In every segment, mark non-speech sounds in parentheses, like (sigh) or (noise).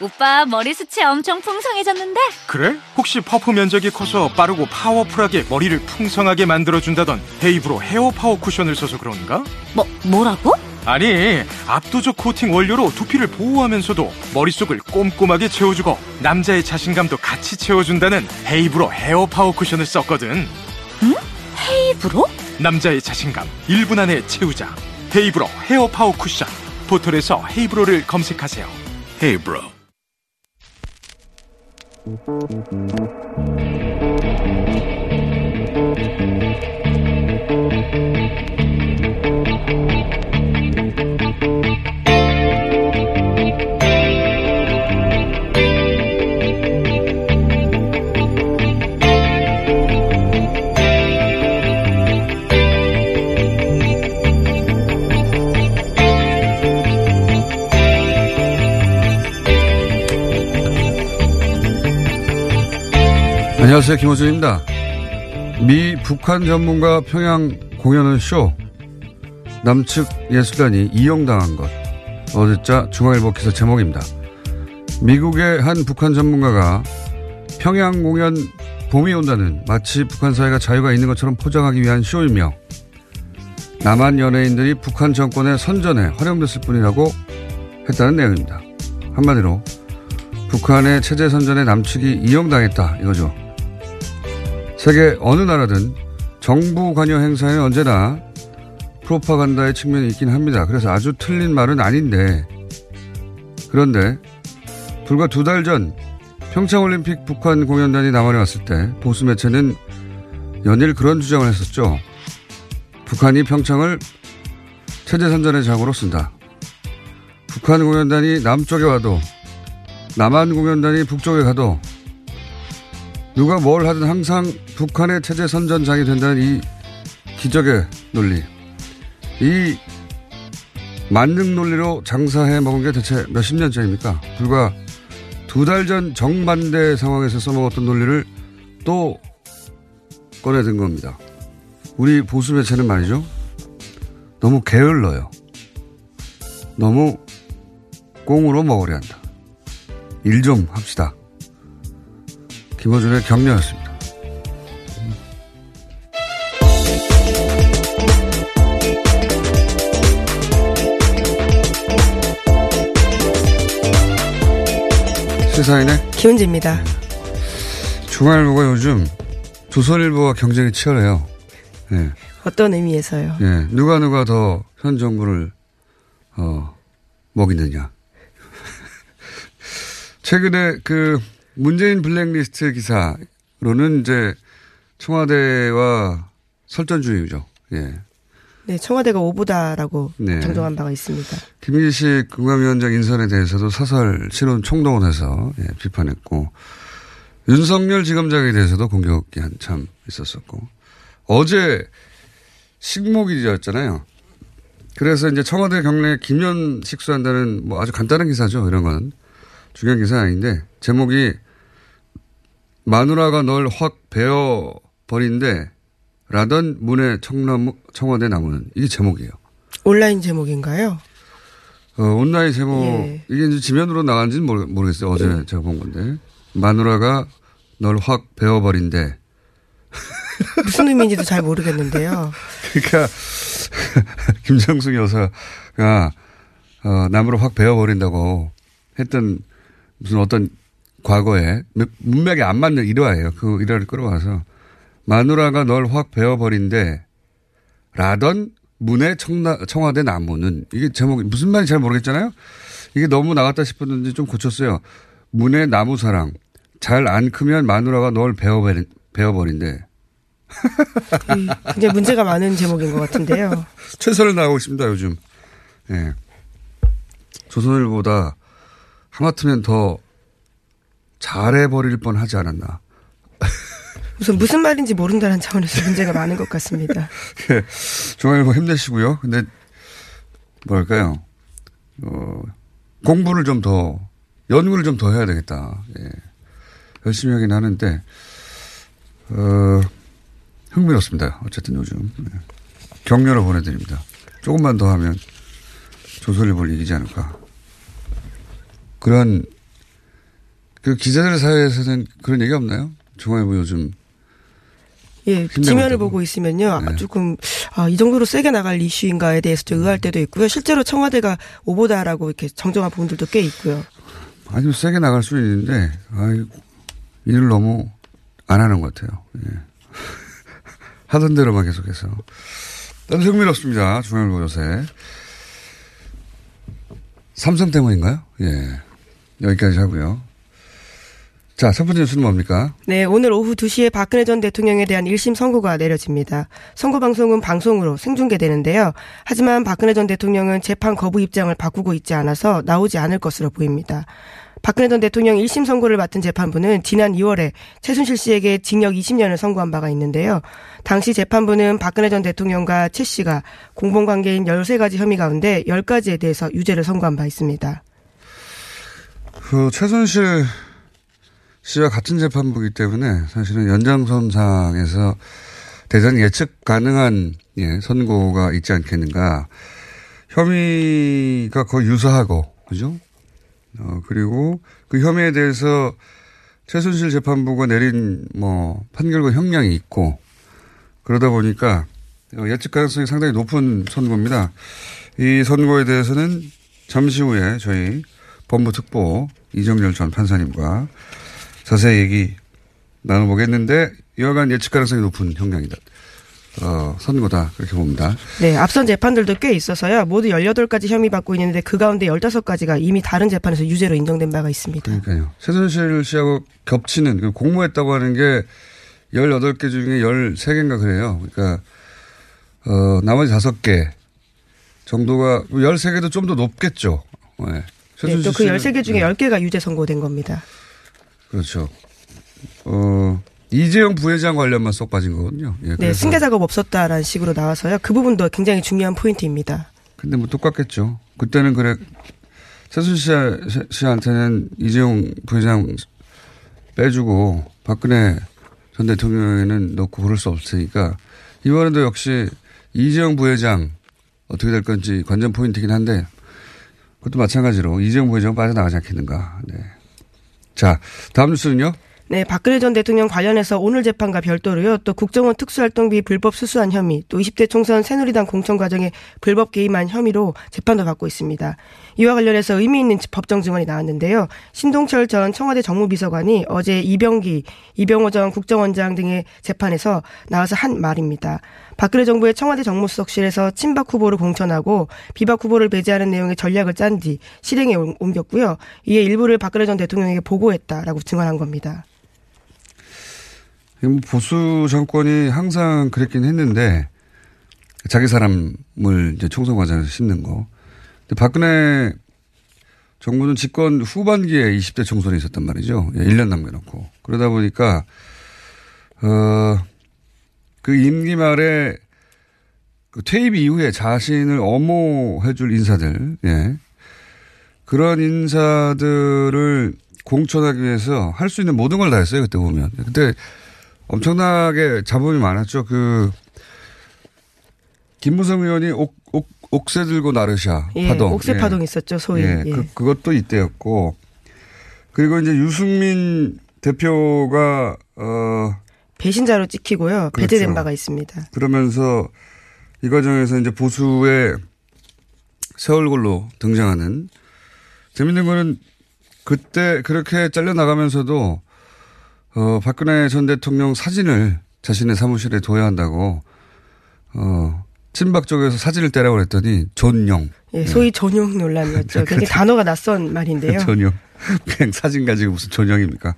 오빠 머리 숱이 엄청 풍성해졌는데? 그래? 혹시 퍼프 면적이 커서 빠르고 파워풀하게 머리를 풍성하게 만들어준다던 헤이브로 헤어 파워 쿠션을 써서 그런가? 뭐 뭐라고? 아니 압도적 코팅 원료로 두피를 보호하면서도 머릿속을 꼼꼼하게 채워주고 남자의 자신감도 같이 채워준다는 헤이브로 헤어 파워 쿠션을 썼거든 응? 헤이브로? 남자의 자신감 1분 안에 채우자 헤이브로 헤어 파워 쿠션 포털에서 헤이브로를 검색하세요 헤이브로 Thank you. 안녕하세요. 김호준입니다. 미 북한 전문가 평양 공연은 쇼. 남측 예술단이 이용당한 것. 어제자 중앙일보 기사 제목입니다. 미국의 한 북한 전문가가 평양 공연 봄이 온다는 마치 북한 사회가 자유가 있는 것처럼 포장하기 위한 쇼이며 남한 연예인들이 북한 정권의 선전에 활용됐을 뿐이라고 했다는 내용입니다. 한마디로 북한의 체제 선전에 남측이 이용당했다 이거죠. 세계 어느 나라든 정부 관여 행사에는 언제나 프로파간다의 측면이 있긴 합니다. 그래서 아주 틀린 말은 아닌데 그런데 불과 두 달 전 평창올림픽 북한 공연단이 남한에 왔을 때 보수 매체는 연일 그런 주장을 했었죠. 북한이 평창을 체제 선전의 장으로 쓴다. 북한 공연단이 남쪽에 와도 남한 공연단이 북쪽에 가도 누가 뭘 하든 항상 북한의 체제 선전장이 된다는 이 기적의 논리. 이 만능 논리로 장사해 먹은 게 대체 몇십 년째입니까? 불과 두 달 전 정반대 상황에서 써먹었던 논리를 또 꺼내든 겁니다. 우리 보수 매체는 말이죠. 너무 게을러요. 너무 꽁으로 먹으려 한다. 일 좀 합시다. 김호준의 격려였습니다. 시사인의 김은지입니다. 중앙일보가 요즘 조선일보와 경쟁이 치열해요. 네. 어떤 의미에서요? 네. 누가 누가 더 현 정부를 어, 먹이느냐. (laughs) 최근에 그 문재인 블랙리스트 기사로는 이제 청와대와 설전주의죠. 예. 네, 청와대가 오보다라고 네. 정정한 바가 있습니다. 김기식 국감위원장 인선에 대해서도 사설 신원 총동원해서 예, 비판했고 윤석열 지검장에 대해서도 공격이 한참 있었었고 어제 식목일이었잖아요. 그래서 이제 청와대 경례 김연 식수한다는 뭐 아주 간단한 기사죠. 이런 건 중요한 기사 아닌데 제목이 마누라가 널 확 베어 버린데 라던 문의 청나무 청와대 나무는 이게 제목이에요. 온라인 제목인가요? 어, 온라인 제목, 예. 이게 이제 지면으로 나간지는 모르, 모르겠어요. 어제 제가 본 건데. 마누라가 널 확 베어 버린대. 무슨 의미인지도 잘 모르겠는데요. (laughs) 그러니까, (laughs) 김정숙 여사가, 어, 남으로 확 베어 버린다고 했던 무슨 어떤 과거에 문맥에 안 맞는 일화예요. 그 일화를 끌어와서 마누라가 널 확 베어버린대 라던 문의 청나, 청와대 나무는 이게 제목이 무슨 말인지 잘 모르겠잖아요. 이게 너무 나갔다 싶었는지 좀 고쳤어요. 문의 나무 사랑 잘 안 크면 마누라가 널 베어버린, 베어버린대. 음, 굉장히 문제가 많은 제목인 것 같은데요. (laughs) 최선을 다하고 있습니다 요즘. 예. 조선일보다 하마터면 더 잘해버릴 뻔 하지 않았나. (laughs) 우선 무슨 말인지 모른다는 차원에서 문제가 많은 것 같습니다. (laughs) 예. 중앙일보 힘내시고요. 근데 뭐랄까요. 어, 공부를 좀 더, 연구를 좀 더 해야 되겠다. 예. 열심히 하긴 하는데, 어, 흥미롭습니다. 어쨌든 요즘. 예. 격려를 보내드립니다. 조금만 더 하면 조선일보를 이기지 않을까. 그런, 그 기자들 사이에서는 그런 얘기 없나요? 중앙일보 요즘 예, 지면을 보고 있으면요. 아, 조금, 아, 이 정도로 세게 나갈 이슈인가에 대해서 좀 의아할 때도 있고요. 실제로 청와대가 오보다라고 이렇게 정정한 부분들도 꽤 있고요. 아주 세게 나갈 수 있는데, 아이 일을 너무 안 하는 것 같아요. 예. (laughs) 하던 대로만 계속해서. 일단 흥미롭습니다. 중앙일보 요새. 삼성 때문인가요? 예. 여기까지 하고요. 자, 첫 번째 뉴스는 뭡니까? 네, 오늘 오후 2시에 박근혜 전 대통령에 대한 1심 선고가 내려집니다. 선고 방송은 방송으로 생중계되는데요. 하지만 박근혜 전 대통령은 재판 거부 입장을 바꾸고 있지 않아서 나오지 않을 것으로 보입니다. 박근혜 전 대통령 1심 선고를 맡은 재판부는 지난 2월에 최순실 씨에게 징역 20년을 선고한 바가 있는데요. 당시 재판부는 박근혜 전 대통령과 최 씨가 공범관계인 13가지 혐의 가운데 10가지에 대해서 유죄를 선고한 바 있습니다. 그, 최순실 씨와 같은 재판부이기 때문에 사실은 연장선상에서 대단히 예측 가능한 예, 선고가 있지 않겠는가. 혐의가 거의 유사하고, 그죠? 어, 그리고 그 혐의에 대해서 최순실 재판부가 내린 뭐 판결과 형량이 있고 그러다 보니까 예측 가능성이 상당히 높은 선고입니다. 이 선고에 대해서는 잠시 후에 저희 법무특보 이정열 전 판사님과 자세히 얘기 나눠보겠는데 여하간 예측 가능성이 높은 형량이다. 어, 선고다. 그렇게 봅니다. 네, 앞선 재판들도 꽤 있어서요. 모두 18가지 혐의 받고 있는데 그 가운데 15가지가 이미 다른 재판에서 유죄로 인정된 바가 있습니다. 그러니까요. 최순실 씨하고 겹치는, 그 공모했다고 하는 게 18개 중에 13개인가 그래요. 그러니까, 어, 나머지 5개 정도가, 13개도 좀 더 높겠죠. 네. 네, 최순실 또그 씨는- 13개 중에 네. 10개가 유죄 선고된 겁니다. 그렇죠. 어, 이재용 부회장 관련만 쏙 빠진 거거든요. 예, 네, 승계 작업 없었다라는 식으로 나와서요. 그 부분도 굉장히 중요한 포인트입니다. 근데 뭐 똑같겠죠. 그때는 그래 최순실 씨- 씨한테는 이재용 부회장 빼주고 박근혜 전 대통령에는 넣고 그럴 수 없으니까 이번에도 역시 이재용 부회장 어떻게 될 건지 관전 포인트긴 한데 그것도 마찬가지로 이재용 부회장 빠져나가지 않겠는가. 네. 자, 다음 뉴스는요. 네, 박근혜 전 대통령 관련해서 오늘 재판과 별도로요. 또 국정원 특수활동비 불법 수수한 혐의, 또 20대 총선 새누리당 공천 과정에 불법 개입한 혐의로 재판도 받고 있습니다. 이와 관련해서 의미 있는 법정 증언이 나왔는데요. 신동철 전 청와대 정무비서관이 어제 이병기, 이병호 전 국정원장 등의 재판에서 나와서 한 말입니다. 박근혜 정부의 청와대 정무수석실에서 친박 후보를 공천하고 비박 후보를 배제하는 내용의 전략을 짠 뒤 실행에 옮- 옮겼고요. 이에 일부를 박근혜 전 대통령에게 보고했다라고 증언한 겁니다. 뭐 보수 정권이 항상 그랬긴 했는데 자기 사람을 이제 총선 과정에서 씹는 거. 근데 박근혜 정부는 집권 후반기에 20대 총선이 있었단 말이죠. 예, 1년 남겨놓고. 그러다 보니까, 어, 그 임기 말에 그 퇴임 이후에 자신을 엄호해 줄 인사들, 예. 그런 인사들을 공천하기 위해서 할 수 있는 모든 걸 다 했어요. 그때 보면. 그때 엄청나게 자본이 많았죠. 그, 김무성 의원이 옥, 옥, 옥새 들고 나르샤 예, 파동. 옥새 파동 있었죠, 소위. 예, 예. 그, 그것도 이때였고. 그리고 이제 유승민 대표가, 어, 배신자로 찍히고요. 그렇죠. 배제된 바가 있습니다. 그러면서 이 과정에서 이제 보수의 세월골로 등장하는 재밌는 거는 그때 그렇게 잘려나가면서도 어, 박근혜 전 대통령 사진을 자신의 사무실에 둬야 한다고 어, 친박 쪽에서 사진을 떼라고 그랬더니 존용. 예, 소위 전용 논란이었죠. (laughs) 굉장히 단어가 낯선 말인데요. 전용. (laughs) 그냥 사진 가지고 무슨 전용입니까?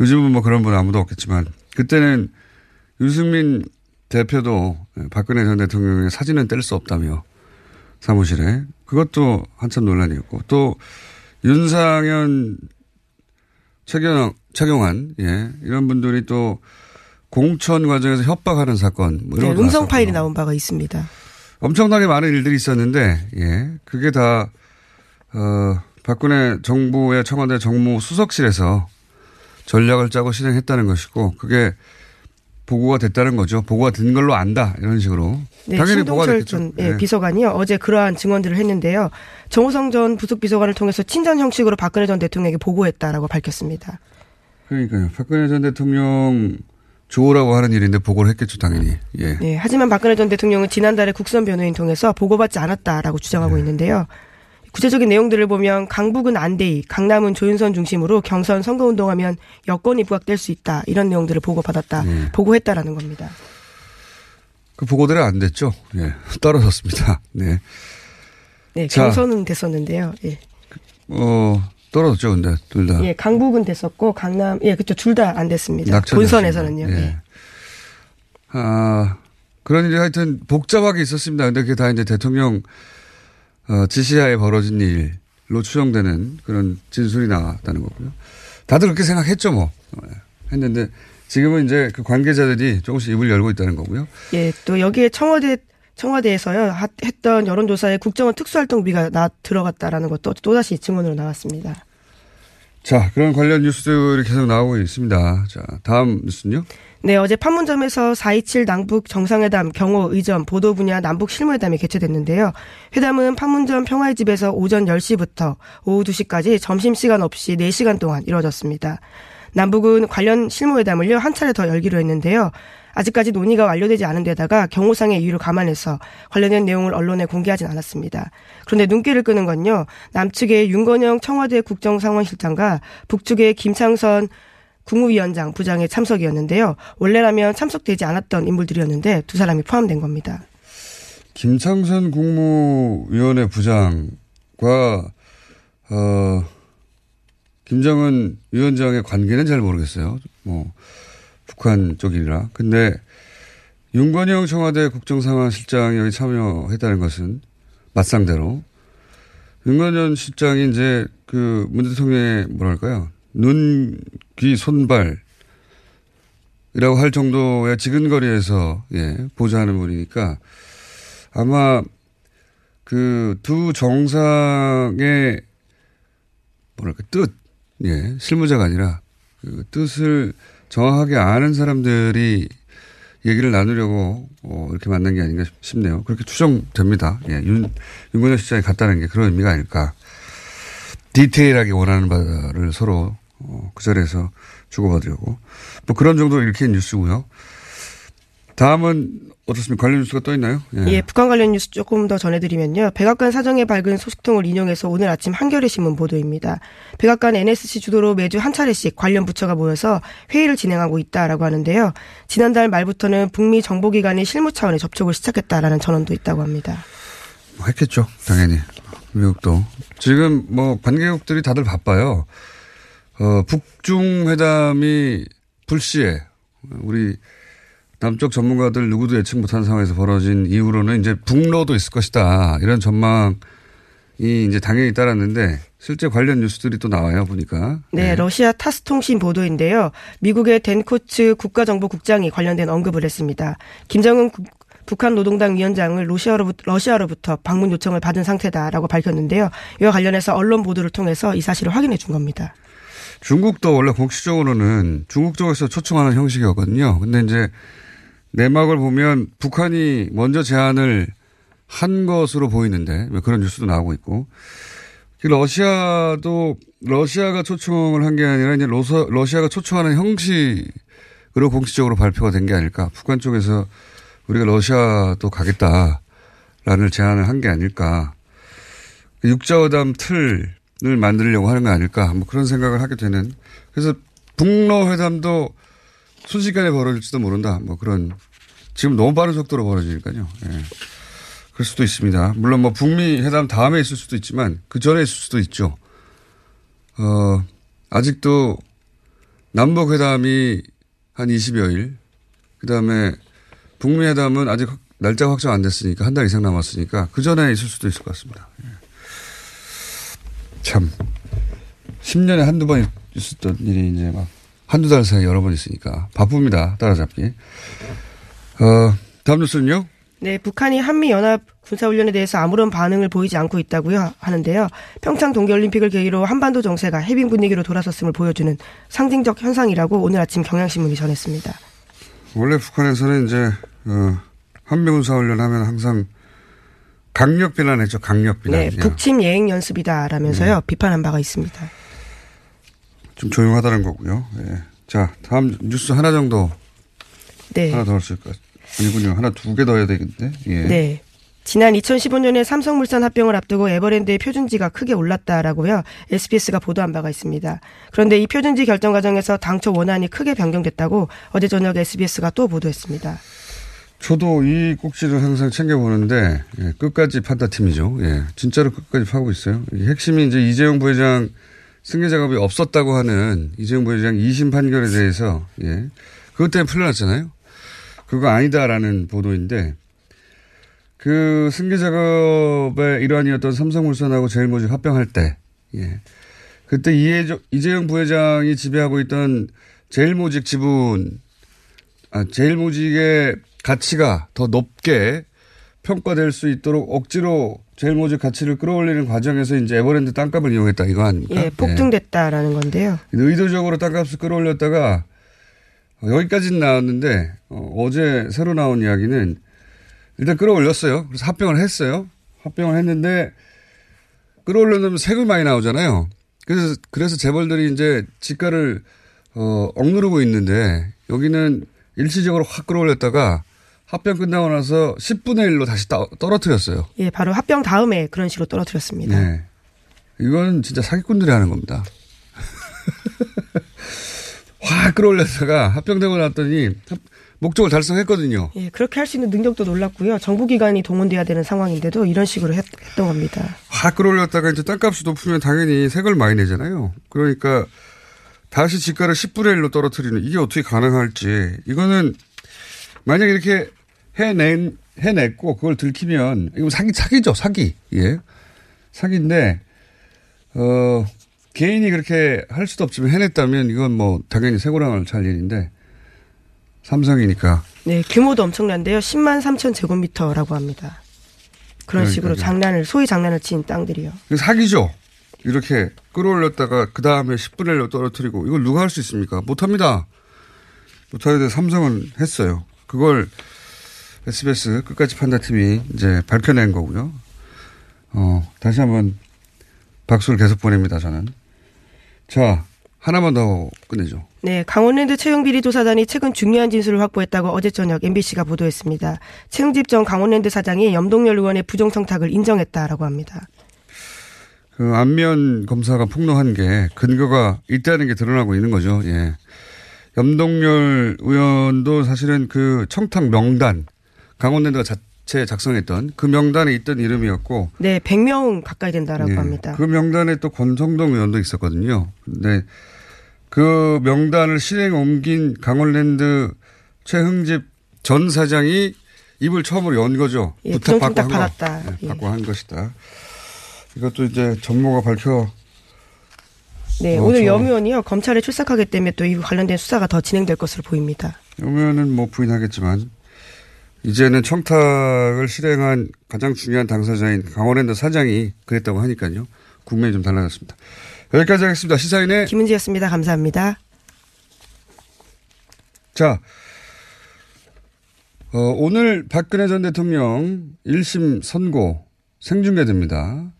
요즘은 뭐 그런 분 아무도 없겠지만 그때는 유승민 대표도 박근혜 전 대통령의 사진은 뗄 수 없다며 사무실에 그것도 한참 논란이었고 또 윤상현 최경 최경환 예 이런 분들이 또 공천 과정에서 협박하는 사건 뭐 이런 네, 음성 나왔었고. 파일이 나온 바가 있습니다. 엄청나게 많은 일들이 있었는데, 예. 그게 다, 어, 박근혜 정부의 청와대 정무 수석실에서 전략을 짜고 실행했다는 것이고, 그게 보고가 됐다는 거죠. 보고가 된 걸로 안다. 이런 식으로. 네, 당연히 보고가 됐겠죠. 전 예, 예. 비서관이요 어제 그러한 증언들을 했는데요. 정호성 전 부속 비서관을 통해서 친전 형식으로 박근혜 전 대통령에게 보고했다라고 밝혔습니다. 그러니까요. 박근혜 전 대통령 조라고 하는 일인데 보고를 했겠죠, 당연히. 예. 네, 하지만 박근혜 전 대통령은 지난달에 국선 변호인 통해서 보고받지 않았다라고 주장하고 네. 있는데요. 구체적인 내용들을 보면 강북은 안대희, 강남은 조윤선 중심으로 경선 선거운동하면 여권이 부각될 수 있다 이런 내용들을 보고받았다, 네. 보고했다라는 겁니다. 그 보고대로 안 됐죠. 예. 떨어졌습니다. 네. 네, 자. 경선은 됐었는데요. 예. 어, 떨어졌죠, 근데, 둘 다. 예, 강북은 됐었고 강남, 예, 그렇죠, 둘 다 안 됐습니다. 낙천이었습니다. 본선에서는요. 예. 예. 아, 그런 일이 하여튼 복잡하게 있었습니다. 근데 그게 다 이제 대통령 어, 지시하에 벌어진 일로 추정되는 그런 진술이 나왔다는 거고요. 다들 그렇게 생각했죠, 뭐. 예, 했는데 지금은 이제 그 관계자들이 조금씩 입을 열고 있다는 거고요. 예, 또 여기에 청와대 청와대에서요 하- 했던 여론조사에 국정원 특수활동비가 나 들어갔다라는 것도 또 다시 증언으로 나왔습니다. 자, 그런 관련 뉴스들이 계속 나오고 있습니다. 자, 다음 뉴스는요? 네, 어제 판문점에서 4.27 남북 정상회담 경호 의전 보도 분야 남북 실무회담이 개최됐는데요. 회담은 판문점 평화의 집에서 오전 10시부터 오후 2시까지 점심시간 없이 4시간 동안 이루어졌습니다. 남북은 관련 실무회담을요, 한 차례 더 열기로 했는데요. 아직까지 논의가 완료되지 않은 데다가 경호상의 이유를 감안해서 관련된 내용을 언론에 공개하진 않았습니다. 그런데 눈길을 끄는 건요, 남측의 윤건영 청와대 국정상황실장과 북측의 김창선 국무위원장 부장의 참석이었는데요. 원래라면 참석되지 않았던 인물들이었는데 두 사람이 포함된 겁니다. 김창선 국무위원회 부장과 어 김정은 위원장의 관계는 잘 모르겠어요. 뭐 북한 쪽이라. 근데 윤건영 청와대 국정상황실장이 여기 참여했다는 것은 맞상대로 윤건영 실장이 이제 그 문 대통령의 뭐랄까요 눈, 귀, 손발 이라고 할 정도의 지근거리에서 예, 보좌하는 분이니까 아마 그 두 정상의 뭐랄까 뜻, 예, 실무자가 아니라 그 뜻을 정확하게 아는 사람들이 얘기를 나누려고 어, 이렇게 만난 게 아닌가 싶네요. 그렇게 추정됩니다. 예, 윤, 윤건영 실장이 갔다는 게 그런 의미가 아닐까. 디테일하게 원하는 바를 서로 어, 그 자리에서 주고받으려고. 뭐 그런 정도로 읽힌 뉴스고요. 다음은 어떻습니까? 관련 뉴스가 또 있나요? 예. 북한 관련 뉴스 조금 더 전해드리면요. 백악관 사정에 밝은 소식통을 인용해서 오늘 아침 한겨레 신문 보도입니다. 백악관 NSC 주도로 매주 한 차례씩 관련 부처가 모여서 회의를 진행하고 있다라고 하는데요. 지난달 말부터는 북미 정보기관이 실무 차원의 접촉을 시작했다라는 전언도 있다고 합니다. 뭐 했겠죠. 당연히. 미국도. 지금 뭐 관계국들이 다들 바빠요. 어, 북중 회담이 불시에 우리 남쪽 전문가들 누구도 예측 못한 상황에서 벌어진 이후로는 이제 북로도 있을 것이다. 이런 전망이 이제 당연히 따랐는데 실제 관련 뉴스들이 또 나와요. 보니까. 네, 러시아 타스 통신 보도인데요. 미국의 덴코츠 국가정보국장이 관련된 언급을 했습니다. 김정은 국- 북한 노동당 위원장을 러시아로부터, 러시아로부터 방문 요청을 받은 상태다라고 밝혔는데요. 이와 관련해서 언론 보도를 통해서 이 사실을 확인해 준 겁니다. 중국도 원래 공식적으로는 중국 쪽에서 초청하는 형식이었거든요. 근데 이제 내막을 보면 북한이 먼저 제안을 한 것으로 보이는데 왜 그런 뉴스도 나오고 있고 러시아도 러시아가 초청을 한 게 아니라 이제 러서, 러시아가 초청하는 형식으로 공식적으로 발표가 된 게 아닐까. 북한 쪽에서 우리가 러시아도 가겠다라는 제안을 한 게 아닐까. 육자회담 틀 을 만들려고 하는 거 아닐까. 뭐 그런 생각을 하게 되는. 그래서 북러 회담도 순식간에 벌어질지도 모른다. 뭐 그런 지금 너무 빠른 속도로 벌어지니까요. 예. 그럴 수도 있습니다. 물론 뭐 북미 회담 다음에 있을 수도 있지만 그 전에 있을 수도 있죠. 어, 아직도 남북 회담이 한 20여일, 그 다음에 북미 회담은 아직 날짜가 확정 안 됐으니까 한 달 이상 남았으니까 그 전에 있을 수도 있을 것 같습니다. 예. 참 10년에 한두 번 있었던 일이 이제 막 한두 달 사이 여러 번 있으니까 바쁩니다. 따라잡기. 어, 다음 뉴스는요? 네, 북한이 한미 연합 군사훈련에 대해서 아무런 반응을 보이지 않고 있다고요 하는데요. 평창 동계올림픽을 계기로 한반도 정세가 해빙 분위기로 돌아섰음을 보여주는 상징적 현상이라고 오늘 아침 경향신문이 전했습니다. 원래 북한에서는 이제 어, 한미 군사훈련 하면 항상 강력 비난했죠. 강력 비난. 네, 북침 예행 연습이다라면서요 네. 비판한 바가 있습니다. 좀 조용하다는 거고요. 예. 자, 다음 뉴스 하나 정도 네. 하나 더 할 수 있을까요? 아니군요. 하나 두 개 더 해야 되겠는데. 예. 네. 지난 2015년에 삼성물산 합병을 앞두고 에버랜드의 표준지가 크게 올랐다라고요. SBS가 보도한 바가 있습니다. 그런데 이 표준지 결정 과정에서 당초 원안이 크게 변경됐다고 어제 저녁 SBS가 또 보도했습니다. 저도 이 꼭지를 항상 챙겨보는데 예, 끝까지 판다 팀이죠. 예, 진짜로 끝까지 파고 있어요. 핵심이 이제 이재용 부회장 승계 작업이 없었다고 하는 이재용 부회장 2심 판결에 대해서 예, 그것 때문에 풀려났잖아요. 그거 아니다라는 보도인데 그 승계 작업의 일환이었던 삼성물산하고 제일모직 합병할 때, 예. 그때 이해조, 이재용 부회장이 지배하고 있던 제일모직 지분, 아, 제일모직의 가치가 더 높게 평가될 수 있도록 억지로 제일모직 가치를 끌어올리는 과정에서 이제 에버랜드 땅값을 이용했다 이거 아닙니까? 예, 폭등됐다라는 건데요. 의도적으로 땅값을 끌어올렸다가 여기까지는 나왔는데 어, 제 새로 나온 이야기는 일단 끌어올렸어요. 그래서 합병을 했어요. 합병을 했는데 끌어올려놓으면 세금 많이 나오잖아요. 그래서 그래서 재벌들이 이제 지가를 어, 억누르고 있는데 여기는 일시적으로 확 끌어올렸다가 합병 끝나고 나서 10분의 1로 다시 따, 떨어뜨렸어요. 예, 바로 합병 다음에 그런 식으로 떨어뜨렸습니다. 네. 이건 진짜 사기꾼들이 하는 겁니다. (laughs) 확 끌어올렸다가 합병되고 났더니 목적을 달성했거든요. 예, 그렇게 할 수 있는 능력도 놀랐고요. 정부기관이 동원돼야 되는 상황인데도 이런 식으로 했, 던 겁니다. 확 끌어올렸다가 이제 땅값이 높으면 당연히 세금을 많이 내잖아요. 그러니까 다시 지가를 10분의 1로 떨어뜨리는 이게 어떻게 가능할지 이거는 만약에 이렇게 해낸, 해냈고 그걸 들키면 이거 사기, 사기죠, 사기. 예. 사기인데, 어, 개인이 그렇게 할 수도 없지만 해냈다면 이건 뭐 당연히 세고랑을 잘 일인데 삼성이니까. 네, 규모도 엄청난데요. 10만 3천 제곱미터라고 합니다. 그런 그러니까요. 식으로 장난을, 소위 장난을 친 땅들이요. 사기죠. 이렇게 끌어올렸다가 그 다음에 10분의 1로 떨어뜨리고 이걸 누가 할 수 있습니까? 못합니다. 못하는데 삼성은 했어요. 그걸 SBS 끝까지 판다팀이 이제 밝혀낸 거고요. 어, 다시 한번 박수를 계속 보냅니다, 저는. 자, 하나만 더 끝내죠. 네, 강원랜드 채용비리 조사단이 최근 중요한 진술을 확보했다고 어제 저녁 MBC가 보도했습니다. 채용집 전 강원랜드 사장이 염동열 의원의 부정청탁을 인정했다라고 합니다. 그 안면 검사가 폭로한 게 근거가 있다는 게 드러나고 있는 거죠. 예. 염동열 의원도 사실은 그 청탁 명단 강원랜드가 자체 작성했던 그 명단에 있던 이름이었고 네, 100명 가까이 된다라고 예. 합니다. 그 명단에 또 권성동 의원도 있었거든요. 근데 그 명단을 실행 옮긴 강원랜드 최흥집 전 사장이 입을 처음으로 연 거죠. 예, 부탁받고 한 받았다. 거. 예, 받고 예. 한 것이다. 이것도 이제 전모가 밝혀. 네, 어, 오늘 염 의원이요 검찰에 출석하기 때문에 또 이 관련된 수사가 더 진행될 것으로 보입니다. 염 의원은 뭐 부인하겠지만 이제는 청탁을 실행한 가장 중요한 당사자인 강원랜드 사장이 그랬다고 하니까요. 국면이 좀 달라졌습니다. 여기까지 하겠습니다. 시사인의 어, 오늘 박근혜 전 대통령 1심 선고 생중계됩니다.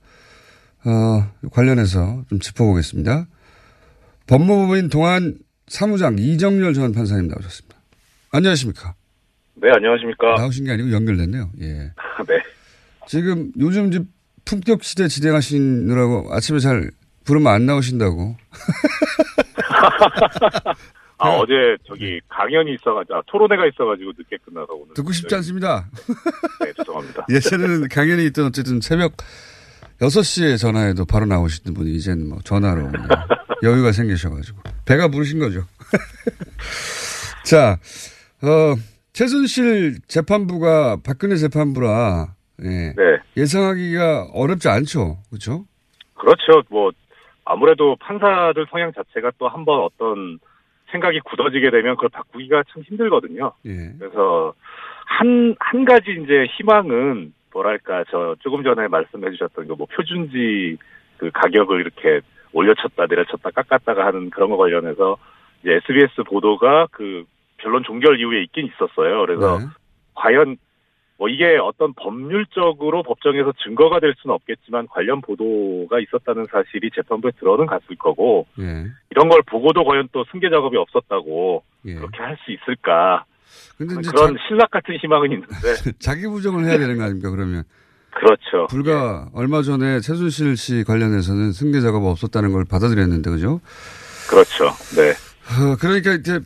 어, 관련해서 좀 짚어보겠습니다. 법무부인 동안 사무장 이정열 전 판사님 나오셨습니다. 안녕하십니까? 네, 안녕하십니까? 나오신 게 아니고 연결됐네요. 예. (laughs) 네. 지금 요즘 이제 품격 시대 진행하시느라고 아침에 잘 부르면 안 나오신다고. (laughs) 아, 어제 저기 강연이 있어가지고, 아, 토론회가 있어가지고 늦게 끝나서 오늘. 듣고 싶지 않습니다. (laughs) 네, 죄송합니다. 예전에는 강연이 있던 어쨌든 새벽 6시에 전화해도 바로 나오시던 분이 이제는 뭐 전화로 그냥 여유가 생기셔가지고 배가 부르신 거죠. 자, 어, 최순실 재판부가 박근혜 재판부라 예. 네. 예상하기가 어렵지 않죠, 그렇죠? 그렇죠. 뭐, 아무래도 판사들 성향 자체가 또 한 번 어떤 생각이 굳어지게 되면 그걸 바꾸기가 참 힘들거든요. 예. 그래서 한, 한 가지 이제 희망은 뭐랄까, 저 조금 전에 말씀해 주셨던 그 뭐 표준지 그 가격을 이렇게 올려쳤다 내려쳤다 깎았다가 하는 그런 거 관련해서 이제 SBS 보도가 그 변론 종결 이후에 있긴 있었어요. 그래서 네. 과연 뭐 이게 어떤 법률적으로 법정에서 증거가 될 수는 없겠지만 관련 보도가 있었다는 사실이 재판부에 들어는 갔을 거고 예. 이런 걸 보고도 과연 또 승계 작업이 없었다고 예. 그렇게 할 수 있을까 근데 그런 자, 신락 같은 희망은 있는데 (laughs) 자기 부정을 해야 되는 거 아닙니까, 그러면? 그렇죠. 불과 얼마 전에 최순실 씨 관련해서는 승계 작업 없었다는 걸 받아들였는데, 그죠? 그렇죠. 네. 어, 그러니까 이제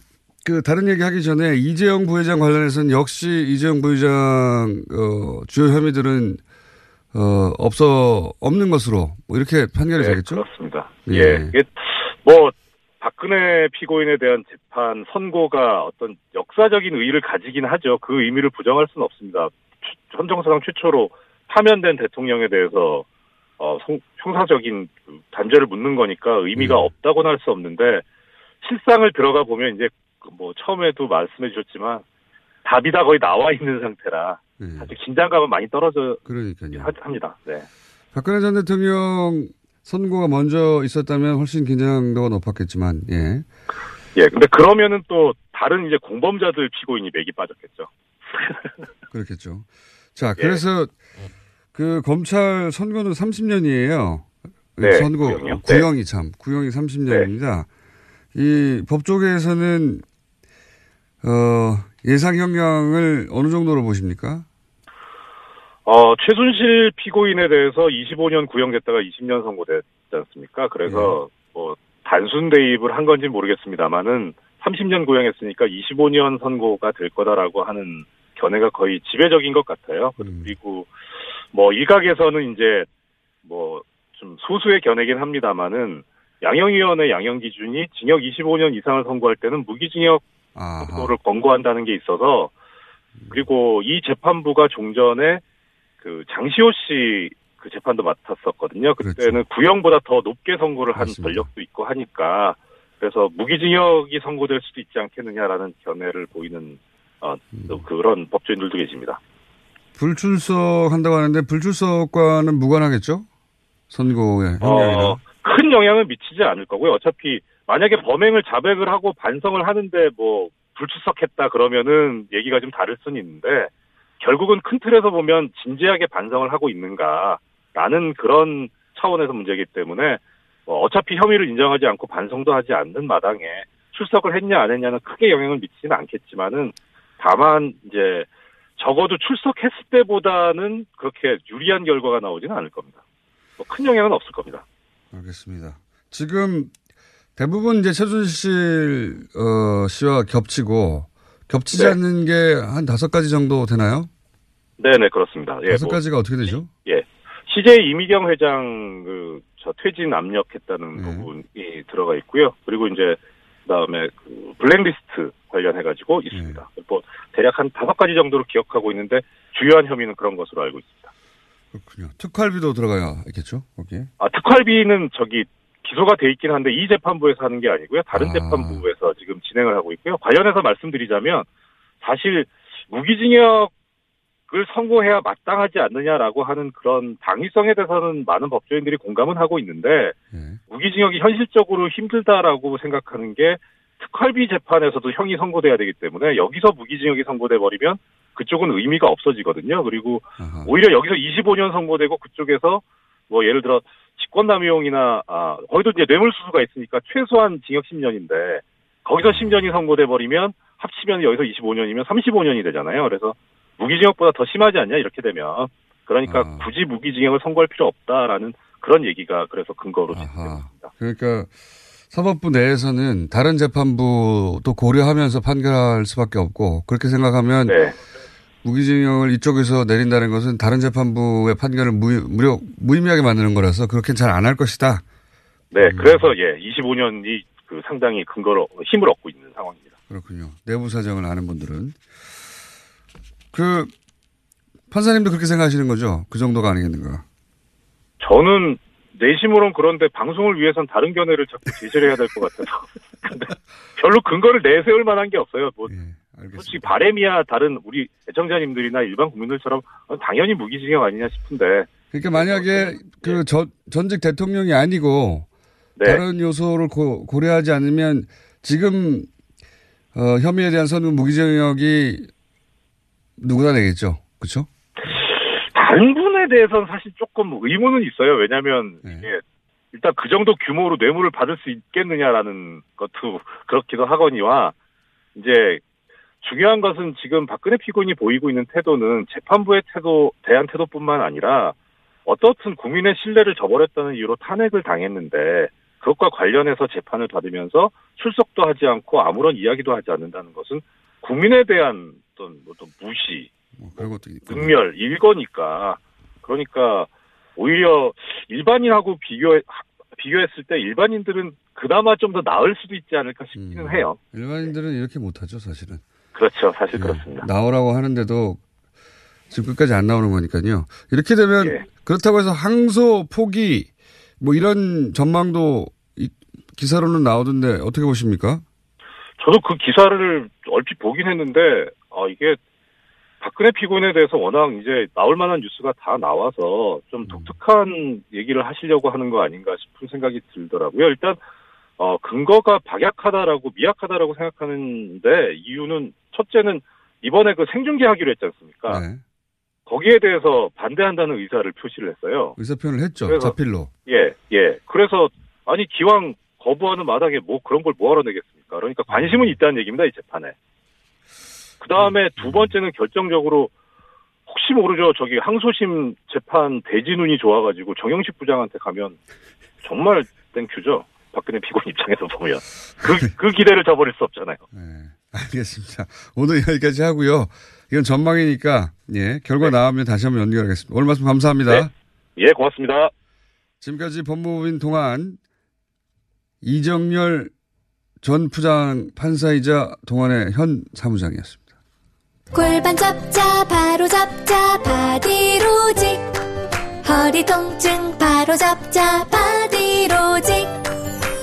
그 다른 얘기 하기 전에 이재용 부회장 관련해서는 역시 이재용 부회장 어, 주요 혐의들은 어, 없어 없는 것으로 뭐 이렇게 판결이 네, 되겠죠? 그렇습니다. 예. 예. 이게 뭐 박근혜 피고인에 대한 재판 선고가 어떤 역사적인 의의를 가지긴 하죠. 그 의미를 부정할 수는 없습니다. 최- 헌정사상 최초로 파면된 대통령에 대해서 어, 성- 형사적인 그 단죄를 묻는 거니까 의미가 음. 없다고는 할 수 없는데 실상을 들어가 보면 이제 그 뭐 처음에도 말씀해 주셨지만 답이 다 거의 나와 있는 상태라 예. 사실 긴장감은 많이 떨어져 그러니까요. 하- 합니다. 네. 박근혜 전 대통령 선고가 먼저 있었다면 훨씬 긴장도가 높았겠지만, 예. 예, 근데 그러면은 또 다른 이제 공범자들 피고인이 맥이 빠졌겠죠. (laughs) 그렇겠죠. 자, 예. 그래서 그 검찰 선고는 30년이에요. 네, 구형이요? 구형이 참 구형이 30년입니다. 이 법조계에서는 어, 예상 형량을 어느 정도로 보십니까? 어, 최순실 피고인에 대해서 25년 구형됐다가 20년 선고됐지 않습니까? 그래서 뭐 단순 대입을 한 건지 모르겠습니다만은 30년 구형했으니까 25년 선고가 될 거다라고 하는 견해가 거의 지배적인 것 같아요. 음. 그리고 뭐 일각에서는 이제 뭐 좀 소수의 견해긴 합니다만은 양형위원회 양형 기준이 징역 25년 이상을 선고할 때는 무기징역 아하. 선고를 권고한다는 게 있어서 그리고 이 재판부가 종전에 그 장시호 씨 그 재판도 맡았었거든요. 그때는 구형보다 더 높게 선고를 한 그렇죠. 맞습니다. 전력도 있고 하니까 그래서 무기징역이 선고될 수도 있지 않겠느냐라는 견해를 보이는 어, 음. 또 그런 법조인들도 계십니다. 불출석 한다고 하는데 불출석과는 무관하겠죠? 선고의 형량이나. 어, 큰 영향은 미치지 않을 거고요. 어차피 만약에 범행을 자백을 하고 반성을 하는데 뭐 불출석했다 그러면은 얘기가 좀 다를 수는 있는데 결국은 큰 틀에서 보면 진지하게 반성을 하고 있는가라는 그런 차원에서 문제이기 때문에 뭐 어차피 혐의를 인정하지 않고 반성도 하지 않는 마당에 출석을 했냐 안 했냐는 크게 영향을 미치지는 않겠지만은 다만 이제 적어도 출석했을 때보다는 그렇게 유리한 결과가 나오지는 않을 겁니다. 뭐 큰 영향은 없을 겁니다. 알겠습니다. 지금 대부분 이제 최순실 어, 씨와 겹치고 겹치지 네. 않는 게 한 다섯 가지 정도 되나요? 네네 그렇습니다. 예, 다섯 뭐, 가지가 어떻게 되죠? 예. CJ 이미경 회장 그 저 퇴진 압력했다는 네. 부분이 들어가 있고요. 그리고 이제 그다음에 그 블랙리스트 관련해 가지고 있습니다. 네. 뭐 대략 한 다섯 가지 정도로 기억하고 있는데 주요한 혐의는 그런 것으로 알고 있습니다. 그렇군요. 특활비도 들어가야 있겠죠? 거기에. 아 특활비는 저기 기소가 돼 있긴 한데 이 재판부에서 하는 게 아니고요. 다른 아. 재판부에서 지금 진행을 하고 있고요. 관련해서 말씀드리자면 사실 무기징역을 선고해야 마땅하지 않느냐라고 하는 그런 당위성에 대해서는 많은 법조인들이 공감은 하고 있는데 예. 무기징역이 현실적으로 힘들다라고 생각하는 게 특활비 재판에서도 형이 선고돼야 되기 때문에 여기서 무기징역이 선고돼 버리면 그쪽은 의미가 없어지거든요. 그리고 아하. 오히려 여기서 25년 선고되고 그쪽에서 뭐 예를 들어 직권남용이나 아 거기도 이제 뇌물수수가 있으니까 최소한 징역 10년인데 거기서 10년이 선고돼 버리면 합치면 여기서 25년이면 35년이 되잖아요. 그래서 무기징역보다 더 심하지 않냐 이렇게 되면 그러니까 아. 굳이 무기징역을 선고할 필요 없다라는 그런 얘기가 그래서 근거로 아하. 제기됩니다. 그러니까 사법부 내에서는 다른 재판부도 고려하면서 판결할 수밖에 없고 그렇게 생각하면 네. 무기징역을 이쪽에서 내린다는 것은 다른 재판부의 판결을 무, 무력 무의미하게 만드는 거라서 그렇게 잘 안 할 것이다. 네, 그래서 예, 25년이 그 상당히 근거로 힘을 얻고 있는 상황입니다. 그렇군요. 내부 사정을 아는 분들은 그 판사님도 그렇게 생각하시는 거죠? 그 정도가 아니겠는가? 저는 내심으로는 그런데 방송을 위해선 다른 견해를 자꾸 제시를 해야 될 것 같아서. (laughs) 근데 별로 근거를 내세울 만한 게 없어요. 뭐 솔직히 바램이야 다른 우리 애청자님들이나 일반 국민들처럼 당연히 무기징역 아니냐 싶은데. 그러니까 만약에 그 저, 전직 대통령이 아니고 네. 다른 요소를 고, 고려하지 않으면 지금 어, 혐의에 대한 선고 무기징역이 누구나 되겠죠. 그렇죠? 다른 분에 대해서는 사실 조금 의문은 있어요. 왜냐하면 이게 일단 그 정도 규모로 뇌물을 받을 수 있겠느냐라는 것도 그렇기도 하거니와 이제 중요한 것은 지금 박근혜 피고인이 보이고 있는 태도는 재판부의 태도 대한 태도뿐만 아니라 어떻든 국민의 신뢰를 저버렸다는 이유로 탄핵을 당했는데 그것과 관련해서 재판을 받으면서 출석도 하지 않고 아무런 이야기도 하지 않는다는 것은 국민에 대한 어떤 어떤 무시. 능멸, 일거니까 그러니까 오히려 일반인하고 비교 비교했을 때 일반인들은 그나마 좀 더 나을 수도 있지 않을까 싶기는 해요. 일반인들은 이렇게 못하죠, 사실은. 그렇죠, 사실 네. 그렇습니다. 나오라고 하는데도 지금 끝까지 안 나오는 거니까요. 이렇게 되면 예. 그렇다고 해서 항소 포기 뭐 이런 전망도 이- 기사로는 나오던데 어떻게 보십니까? 저도 그 기사를 얼핏 보긴 했는데 아 이게 박근혜 피고인에 대해서 워낙 이제 나올 만한 뉴스가 다 나와서 좀 독특한 얘기를 하시려고 하는 거 아닌가 싶은 생각이 들더라고요. 일단 어 근거가 박약하다라고 미약하다라고 생각하는데 이유는 첫째는 이번에 그 생중계 하기로 했지 않습니까? 네. 거기에 대해서 반대한다는 의사를 표시를 했어요. 의사 표현을 했죠. 그래서- 자필로. 예, 예. 그래서 아니 기왕 거부하는 마당에 뭐 그런 걸 뭐하러 내겠습니까? 그러니까 관심은 있다는 얘기입니다 이 재판에. 그 다음에 두 번째는 결정적으로 혹시 모르죠 저기 항소심 재판 대진운이 좋아가지고 정형식 부장한테 가면 정말 땡큐죠 박근혜 피고인 입장에서 보면 그, 그 기대를 저버릴 수 없잖아요. 알겠습니다. 오늘 여기까지 하고요. 이건 전망이니까 예 결과 나오면 다시 한번 연결하겠습니다. 오늘 말씀 감사합니다. 네. 예, 고맙습니다. 지금까지 법무법인 동안 이정렬 전 부장 판사이자 동안의 현 사무장이었습니다. 골반 잡자 바로 잡자 바디로직 허리 통증 바로 잡자 바디로직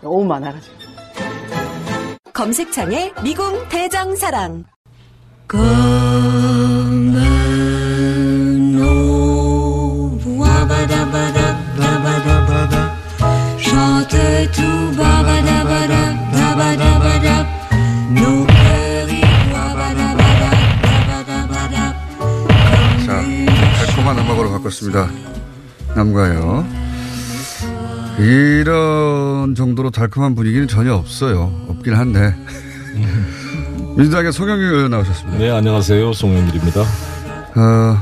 너무 많아가지고. 검색창에 미궁 대장사랑. 자, 달콤한 음악으로 바꿨습니다. 남과요. 이런 정도로 달콤한 분위기는 전혀 없어요. 없긴 한데. (laughs) 민주당의 송영길 의원 나오셨습니다. 네, 안녕하세요. 송영길입니다. 어,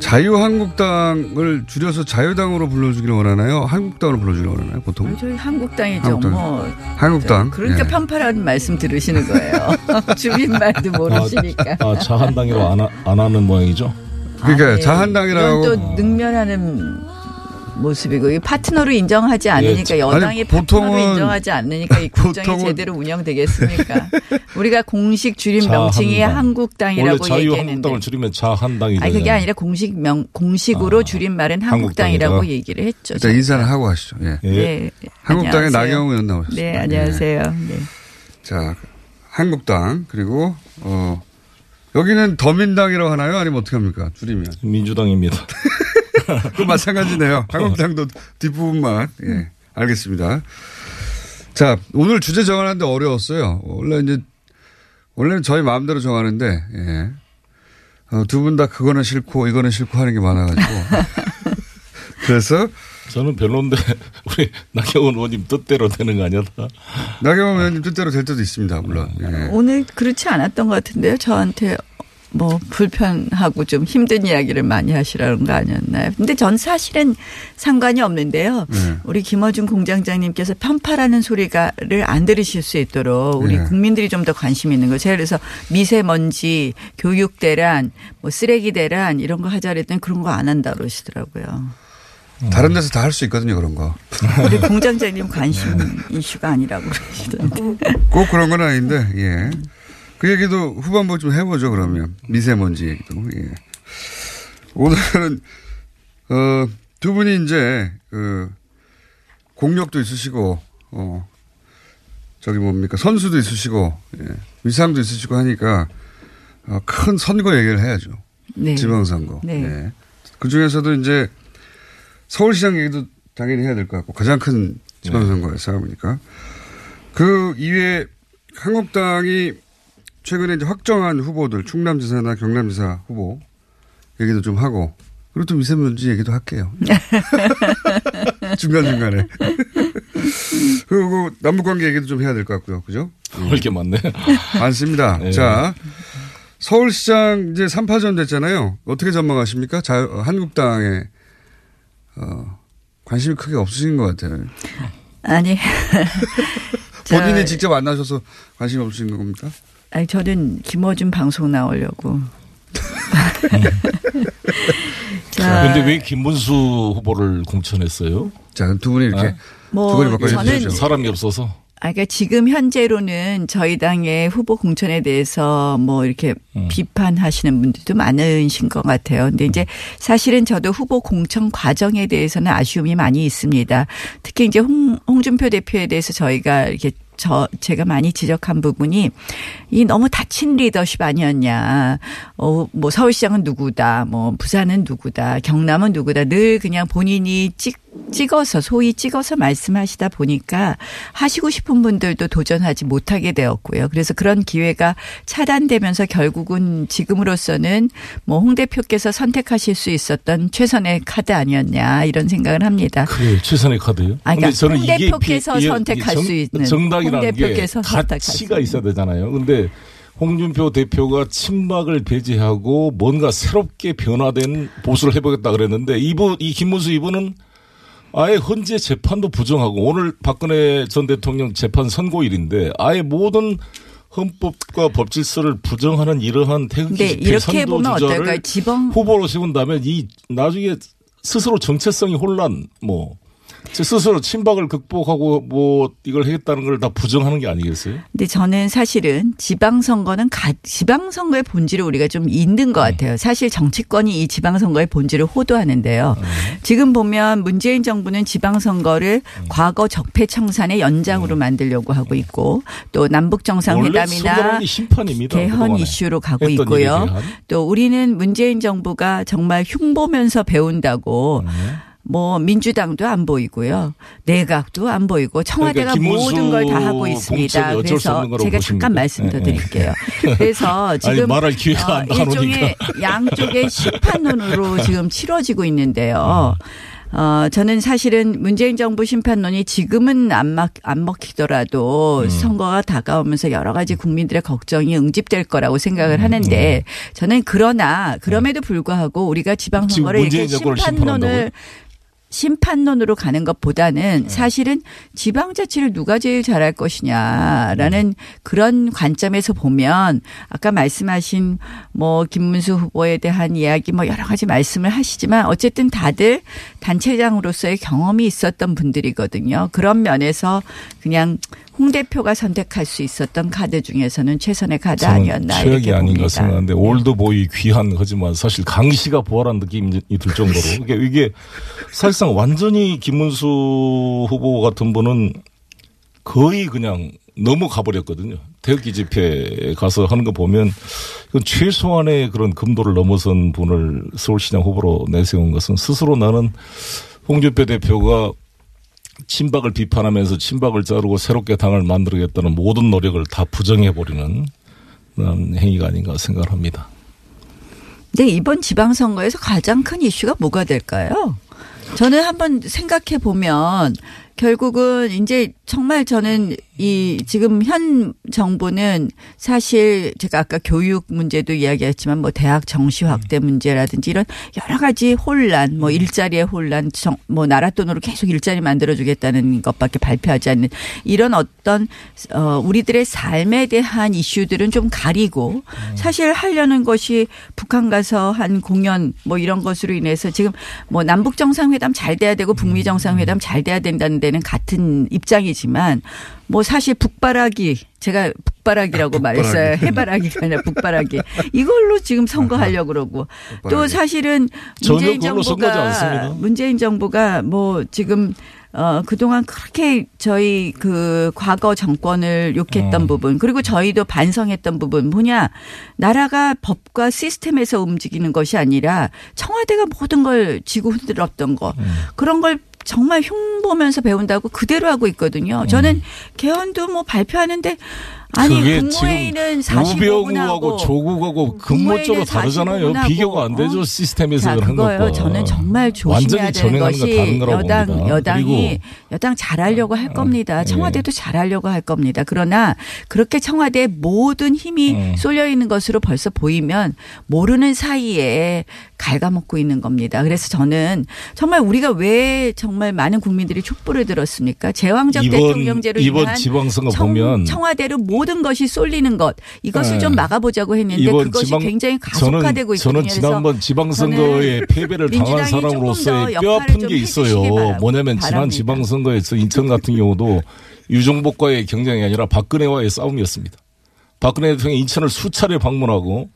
자유한국당을 줄여서 자유당으로 불러주기를 원하나요? 한국당으로 불러주기를 원하나요? 보통? 저희 한국당이죠. 한국당. 뭐. 한국당. 그러니까 예. 편파라는 말씀 들으시는 거예요. (laughs) 주민 말도 모르시니까. 아, 자한당이라고 안, 하, 안 하는 모양이죠? 그러니까 아, 네. 자한당이라고 또 능멸하는 모습이고 이 파트너로 인정하지 않으니까 예. 여당이 아니, 파트너로 인정하지 않으니까 이 국정이 보통은- 제대로 운영되겠습니까? (laughs) 우리가 공식 줄임 명칭이 자한당. 한국당이라고 원래 얘기했는데 자유한국당을 줄이면 자한당이잖아요. 아니 그게 아니라 공식 명 공식으로 줄임 말은 한국당이라고 한국당이다. 얘기를 했죠. 일단 인사를 하고 하시죠. 예. 네. 한국당의. 나경원 의원 나오셨습니다. 네, 안녕하세요. 네. 자, 한국당 그리고 어 여기는 더민당이라고 하나요? 아니면 어떻게 합니까? 줄이면 민주당입니다. (laughs) 그 마찬가지네요. 한국당도 뒷부분만. 예, 알겠습니다. 자, 오늘 주제 정하는데 어려웠어요. 원래 이제 원래는 저희 마음대로 정하는데 예. 어, 두분 다 그거는 싫고 이거는 싫고 하는 게 많아가지고 (laughs) 그래서 저는 별론데 (laughs) 우리 나경원 의원님 뜻대로 되는 거 아니야? 다? 나경원 의원님 뜻대로 될 때도 있습니다. 물론. 예. 오늘 그렇지 않았던 것 같은데요. 저한테 뭐 불편하고 좀 힘든 이야기를 많이 하시라는 거 아니었나요? 근데 전 사실은 상관이 없는데요. 네. 우리 김어준 공장장님께서 편파라는 소리가를 안 들으실 수 있도록 우리 네. 국민들이 좀 더 관심 있는 거. 제가 그래서 미세먼지, 교육 대란, 뭐 쓰레기 대란 이런 거 하자 그랬더니 그런 거 안 한다 그러시더라고요. 다른 데서 다 할 수 있거든요. 그런 거. 우리 공장장님 관심 이슈가 아니라고 그러시던데. 꼭 그런 건 아닌데, 예. 그 얘기도 후반부 좀 해보죠, 그러면. 미세먼지 얘기도, 예. 오늘은, 어, 두 분이 이제, 그, 공력도 있으시고, 어, 저기 뭡니까, 선수도 있으시고, 예. 위상도 있으시고 하니까, 어, 큰 선거 얘기를 해야죠. 네. 지방선거. 네. 예. 그 중에서도 이제, 서울시장 얘기도 당연히 해야 될 것 같고, 가장 큰 지방선거의 싸움이니까. 그 이외에 한국당이 최근에 이제 확정한 후보들, 충남지사나 경남지사 후보 얘기도 좀 하고, 그리고 또 미세먼지 얘기도 할게요. (laughs) 중간중간에. (laughs) 그리고 남북관계 얘기도 좀 해야 될 것 같고요. 그죠? 할게 많네. 많습니다. (laughs) 네. 자, 서울시장 이제 3파전 됐잖아요. 어떻게 전망하십니까? 자, 한국당에, 어, 관심이 크게 없으신 것 같아요. 아니. 저- 본인이 직접 만나셔서 관심 없으신 겁니까? 아니, 저는 김어준 방송 나오려고. (laughs) 자, 근데 왜 김문수 후보를 공천했어요? 자, 두 분이 이렇게 뭐두 분이 바꿔 저는- 주시죠. 사람이 없어서. 아, 그러니까 지금 현재로는 저희 당의 후보 공천에 대해서 뭐 이렇게 비판하시는 분들도 많으신 것 같아요. 근데 이제 사실은 저도 후보 공천 과정에 대해서는 아쉬움이 많이 있습니다. 특히 이제 홍, 홍준표 대표에 대해서 저희가 이렇게 저 제가 많이 지적한 부분이 이 너무 다친 리더십 아니었냐. 어, 뭐 서울시장은 누구다. 뭐 부산은 누구다. 경남은 누구다. 늘 그냥 본인이 찍 찍어서 소위 찍어서 말씀하시다 보니까 하시고 싶은 분들도 도전하지 못하게 되었고요. 그래서 그런 기회가 차단되면서 결국은 지금으로서는 뭐 홍 대표께서 선택하실 수 있었던 최선의 카드 아니었냐 이런 생각을 합니다. 그래 최선의 카드요. 아, 그러니까 저는 홍 대표께서 비- 이게 선택할 정- 수 있는 정당이라는 게 가치가 있어야 되잖아요. 근데 홍준표 대표가 친박을 배제하고 뭔가 새롭게 변화된 보수를 해보겠다 그랬는데 이분 이 김문수 이분은 아예 헌재 재판도 부정하고 오늘 박근혜 전 대통령 재판 선고일인데 아예 모든 헌법과 법질서를 부정하는 이러한 태극기 네, 이렇게 보면 어떨까요? 지방 후보로 세운다면 이 나중에 스스로 정체성이 혼란 뭐제 스스로 친박을 극복하고 뭐 이걸 하겠다는 걸 다 부정하는 게 아니겠어요? 근데 저는 사실은 지방선거는 가, 지방선거의 본질을 우리가 좀 잊는 것 같아요. 사실 정치권이 이 지방선거의 본질을 호도하는데요. 지금 보면 문재인 정부는 지방선거를 과거 적폐청산의 연장으로 만들려고 하고 있고 또 남북 원래 정상회담이나 선거라는 심판입니다. 개헌. 이슈로 가고 있고요. 또 우리는 문재인 정부가 정말 흉보면서 배운다고 네. 뭐 민주당도 안 보이고요. 내각도 안 보이고 청와대가 그러니까 모든 걸 다 하고 있습니다. 그래서 제가? 잠깐 말씀 더 네, 드릴게요. 네. (laughs) 그래서 아니, 지금 기회가 안 일종의. 양쪽의 심판론으로 지금 치러지고 있는데요. 어, 저는 사실은 문재인 정부 심판론이 지금은 안, 막, 안 먹히더라도 음. 선거가 다가오면서 여러 가지 국민들의 걱정이 응집될 거라고 음. 생각을 하는데 저는 그러나 그럼에도 불구하고 우리가 지방선거를 이렇게 심판론을 심판론으로 가는 네. 것보다는 사실은 지방자치를 누가 제일 잘할 것이냐라는 네. 그런 관점에서 보면 아까 말씀하신 뭐 김문수 후보에 대한 이야기 뭐 여러 가지 말씀을 하시지만 어쨌든 다들 단체장으로서의 경험이 있었던 분들이거든요. 그런 면에서 그냥 홍 대표가 선택할 수 있었던 카드 중에서는 최선의 카드 아니었나 최악이 아닌가. 생각하는데 올드보이 귀한 하지만 사실 강시가 부활한 느낌이 들 정도로 (laughs) 이게, 이게 사실상 완전히 김문수 후보 같은 분은 거의 그냥 너무 가버렸거든요. 태극기 집회에 가서 하는 거 보면 최소한의 그런 금도를 넘어선 분을 서울시장 후보로 내세운 것은 스스로 나는 홍준표 대표가 친박을 비판하면서 친박을 자르고 새롭게 당을 만들겠다는 모든 노력을 다 부정해버리는 그런 행위가 아닌가 생각을 합니다. 근데 이번 지방선거에서 가장 큰 이슈가 뭐가 될까요? 저는 한번 생각해 보면 결국은 이제 정말 저는 이 지금 현 정부는 사실 제가 아까 교육 문제도 이야기했지만 뭐 대학 정시 확대 문제라든지 이런 여러 가지 혼란 뭐 일자리의 혼란 정, 뭐 나라 돈으로 계속 일자리 만들어 주겠다는 것밖에 발표하지 않는 이런 어떤 어 우리들의 삶에 대한 이슈들은 좀 가리고 사실 하려는 것이 북한 가서 한 공연 뭐 이런 것으로 인해서 지금 뭐 남북 정상회담 잘 돼야 되고 북미 정상회담 잘 돼야 된다는 데는 같은 입장이 지만 뭐 사실 북바라기 제가 북바라기라고 말했어요. 해바라기가 아니라 북바라기. 이걸로 지금 선거하려고 그러고 또 북바라기. 사실은 전혀 문재인. 정부가 문재인 정부가 뭐 지금 어, 그동안 그렇게 저희 그 과거 정권을 욕했던 음. 부분, 그리고 저희도 반성했던 부분 뭐냐. 나라가 법과 시스템에서 움직이는 것이 아니라 청와대가 모든 걸 지고 흔들었던 거. 음. 그런 걸 정말 흉 보면서 배운다고 그대로 하고 있거든요. 저는 개헌도 뭐 발표하는데 아니 음. 그게 국무회의는 지금 45분 우병우하고 하고 조국하고 근본적으로 다르잖아요. 45분 하고, 비교가 안 되죠. 어? 시스템에서 그거요. 것과. 저는 정말 조심해야 되는 것이 여당 봅니다. 여당이 여당 잘하려고 할 겁니다. 예. 청와대도 잘하려고 할 겁니다. 그러나 그렇게 청와대에 모든 힘이 음. 쏠려 있는 것으로 벌써 보이면 모르는 사이에 갉아먹고 있는 겁니다. 그래서 저는 정말 우리가 왜 정말 많은 국민들이 촛불을 들었습니까? 제왕적 이번- 대통령제로 이번 인한 지방선거 청, 보면 청와대로 모든 것이 쏠리는 것 이것을 네. 좀 막아보자고 했는데 그것이 지방- 굉장히 가속화되고 저는, 있거든요. 저는 지난번 지방선거에 패배를 당한 사람으로서의 더뼈 역할을 아픈 좀게 있어요. 바라- 뭐냐면 지난 바랍니다. 지방선거에서 인천 같은 경우도 유종복과의 경쟁이 아니라 박근혜와의 싸움이었습니다. 박근혜 대통령이 인천을 수차례 방문하고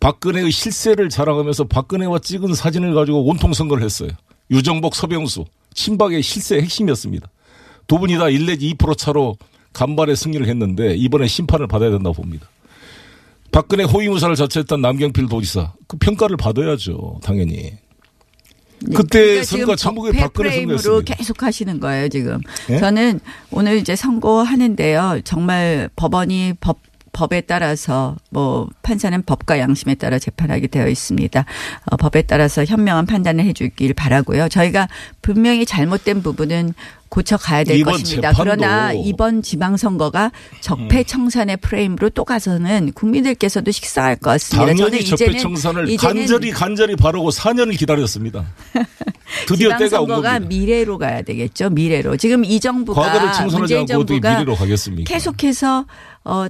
박근혜의 실세를 자랑하면서 박근혜와 찍은 사진을 가지고 온통 선거를 했어요. 유정복, 서병수, 친박의 실세 핵심이었습니다. 두 분이 다 1 내지 2% 차로 간발의 승리를 했는데 이번에 심판을 받아야 된다고 봅니다. 박근혜 호위무사를 자처했던 남경필 도지사 그 평가를 받아야죠 당연히. 그때 그러니까 선거 전국에 박근혜 프레임으로. 계속 하시는 거예요 지금. 예? 저는 오늘 이제 선고하는데요. 정말 법원이 법 법에 따라서 뭐 판사는 법과 양심에 따라 재판하게 되어 있습니다. 어, 법에 따라서 현명한 판단을 해주길 바라고요. 저희가 분명히 잘못된 부분은 고쳐 가야 될 것입니다. 재판도- 그러나 이번 지방선거가 적폐 청산의 프레임으로 또 가서는 국민들께서도 식상할 것 같습니다. 저는 적폐청산을 이제는 간절히 간절히 바르고 4년을 기다렸습니다. (laughs) 드디어 때가 온 겁니다. 미래로 가야 되겠죠. 미래로. 지금 이 정부가 과거를 청산하지 않고 어떻게 미래로 가겠습니까? 계속해서 어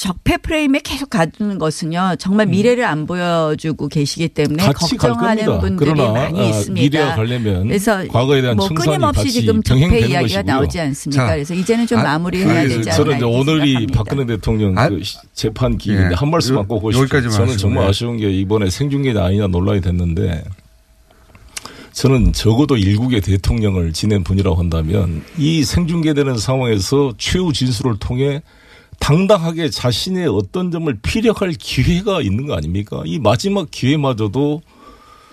적폐 프레임에 계속 가두는 것은요 정말 미래를 안 보여주고 계시기 때문에 음. 걱정하는. 분들이 그러나 많이 아, 있습니다. 미래가 가려면 그래서 과거에 대한 뭐 끊임없이 지금 적폐 이야기가 것이고요. 나오지 않습니까? 자, 그래서 이제는 좀 아, 마무리해야 그, 되지 않나 저는 이제 오늘이 생각합니다. 박근혜 대통령 그 시- 재판 기일인데 예. 한 말씀만 꼭 요- 하시죠. 여기까지만 저는 정말 예. 아쉬운 게 이번에 생중계냐 아니냐 논란이 됐는데 저는 적어도 일국의 대통령을 지낸 분이라고 한다면 이 생중계되는 상황에서 최후 진술을 통해 당당하게 자신의 어떤 점을 피력할 기회가 있는 거 아닙니까? 이 마지막 기회마저도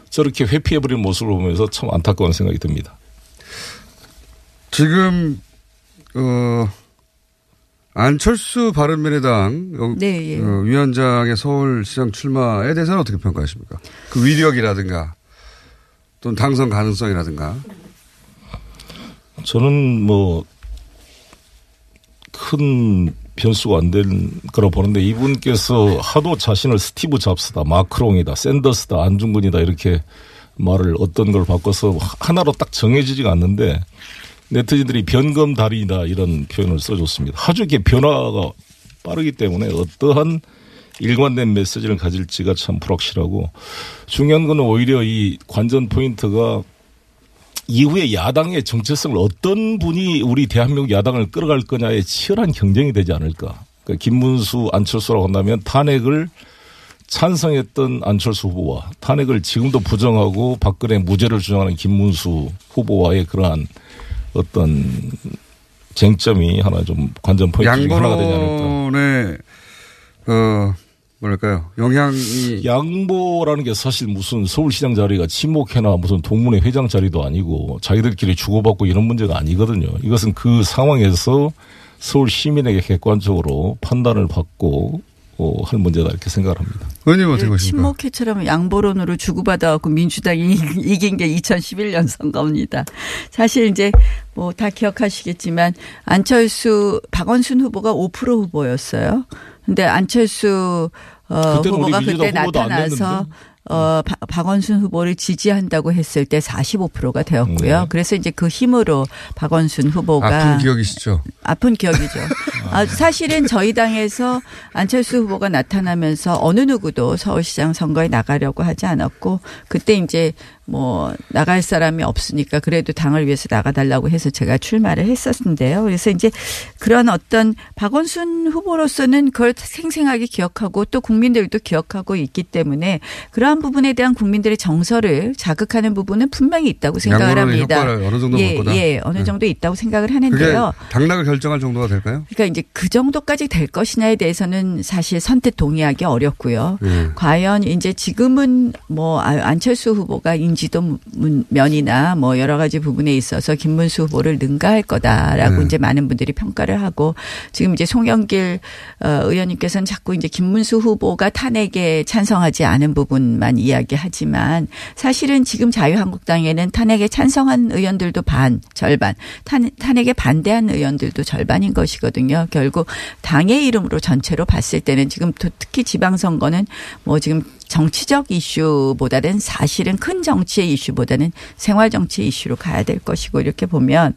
저렇게 회피해버린 모습을 보면서 참 안타까운 생각이 듭니다. 지금 어 안철수 바른미래당 어, 네, 예. 어, 위원장의 서울시장 출마에 대해서는 어떻게 평가하십니까? 그 위력이라든가 또는 당선 가능성이라든가 저는 뭐 큰 변수가 안된 거라 보는데 이분께서 하도 자신을 스티브 잡스다, 마크롱이다, 샌더스다, 안중근이다 이렇게 말을 어떤 걸 바꿔서 하나로 딱 정해지지가 않는데 네티즌들이 변검달이다 이런 표현을 써줬습니다. 아주 이렇게 변화가 빠르기 때문에 어떠한 일관된 메시지를 가질지가 참 불확실하고 중요한 건 오히려 이 관전 포인트가 이후에 야당의 정체성을 어떤 분이 우리 대한민국 야당을 끌어갈 거냐에 치열한 경쟁이 되지 않을까. 그러니까 김문수, 안철수라고 한다면 탄핵을 찬성했던 안철수 후보와 탄핵을 지금도 부정하고 박근혜 무죄를 주장하는 김문수 후보와의 그러한 어떤 쟁점이 하나 좀 관전 포인트 중에 하나가 되지 않을까. 양보론의 어 뭐랄까요 영향이 양보라는 게 사실 무슨 서울시장 자리가 친목회나 무슨 동문회 회장 자리도 아니고 자기들끼리 주고받고 이런 문제가 아니거든요. 이것은 그 상황에서 서울 시민에게 객관적으로 판단을 받고 어, 할 문제다 이렇게 생각을 합니다. 의원님 어떻게 보십니까? 친목회처럼 양보론으로 주고받아갖고 민주당이 (laughs) 이긴 게 2011년 선거입니다. 사실 이제 뭐 다 기억하시겠지만 안철수 박원순 후보가 5% 후보였어요. 근데 안철수 어, 후보가 그때 나타나서. 어, 바- 박원순 후보를 지지한다고 했을 때 45%가 되었고요. 네. 그래서 이제 그 힘으로 박원순 후보가 아픈 기억이시죠? 아픈 기억이죠. (laughs) 아, 사실은 저희 당에서 안철수 후보가 나타나면서 어느 누구도 서울시장 선거에 나가려고 하지 않았고 그때 이제 뭐 나갈 사람이 없으니까 그래도 당을 위해서 나가달라고 해서 제가 출마를 했었는데요. 그래서 이제 그런 어떤 박원순 후보로서는 그걸 생생하게 기억하고 또 국민들도 기억하고 있기 때문에 그러한 부분에 대한 국민들의 정서를 자극하는 부분은 분명히 있다고 생각을 합니다. 어느 정도 예? 예, 어느 네. 정도 있다고 생각을 하는데요. 당락을 결정할 정도가 될까요? 그러니까 이제 그 정도까지 될 것이냐에 대해서는 사실 선택 동의하기 어렵고요. 예. 과연 이제 지금은 뭐 아- 안철수 후보가 인 지도 문- 면이나 뭐 여러 가지 부분에 있어서 김문수 후보를 능가할 거다라고 네. 이제 많은 분들이 평가를 하고 지금 이제 송영길 어, 의원님께서는 자꾸 이제 김문수 후보가 탄핵에 찬성하지 않은 부분만 이야기하지만 사실은 지금 자유한국당에는 탄핵에 찬성한 의원들도 반 절반 탄, 탄핵에 반대한 의원들도 절반인 것이거든요. 결국 당의 이름으로 전체로 봤을 때는 지금 또 특히 지방선거는 뭐 지금 정치적 이슈보다는 사실은 큰 정치의 이슈보다는 생활 정치 이슈로 가야 될 것이고 이렇게 보면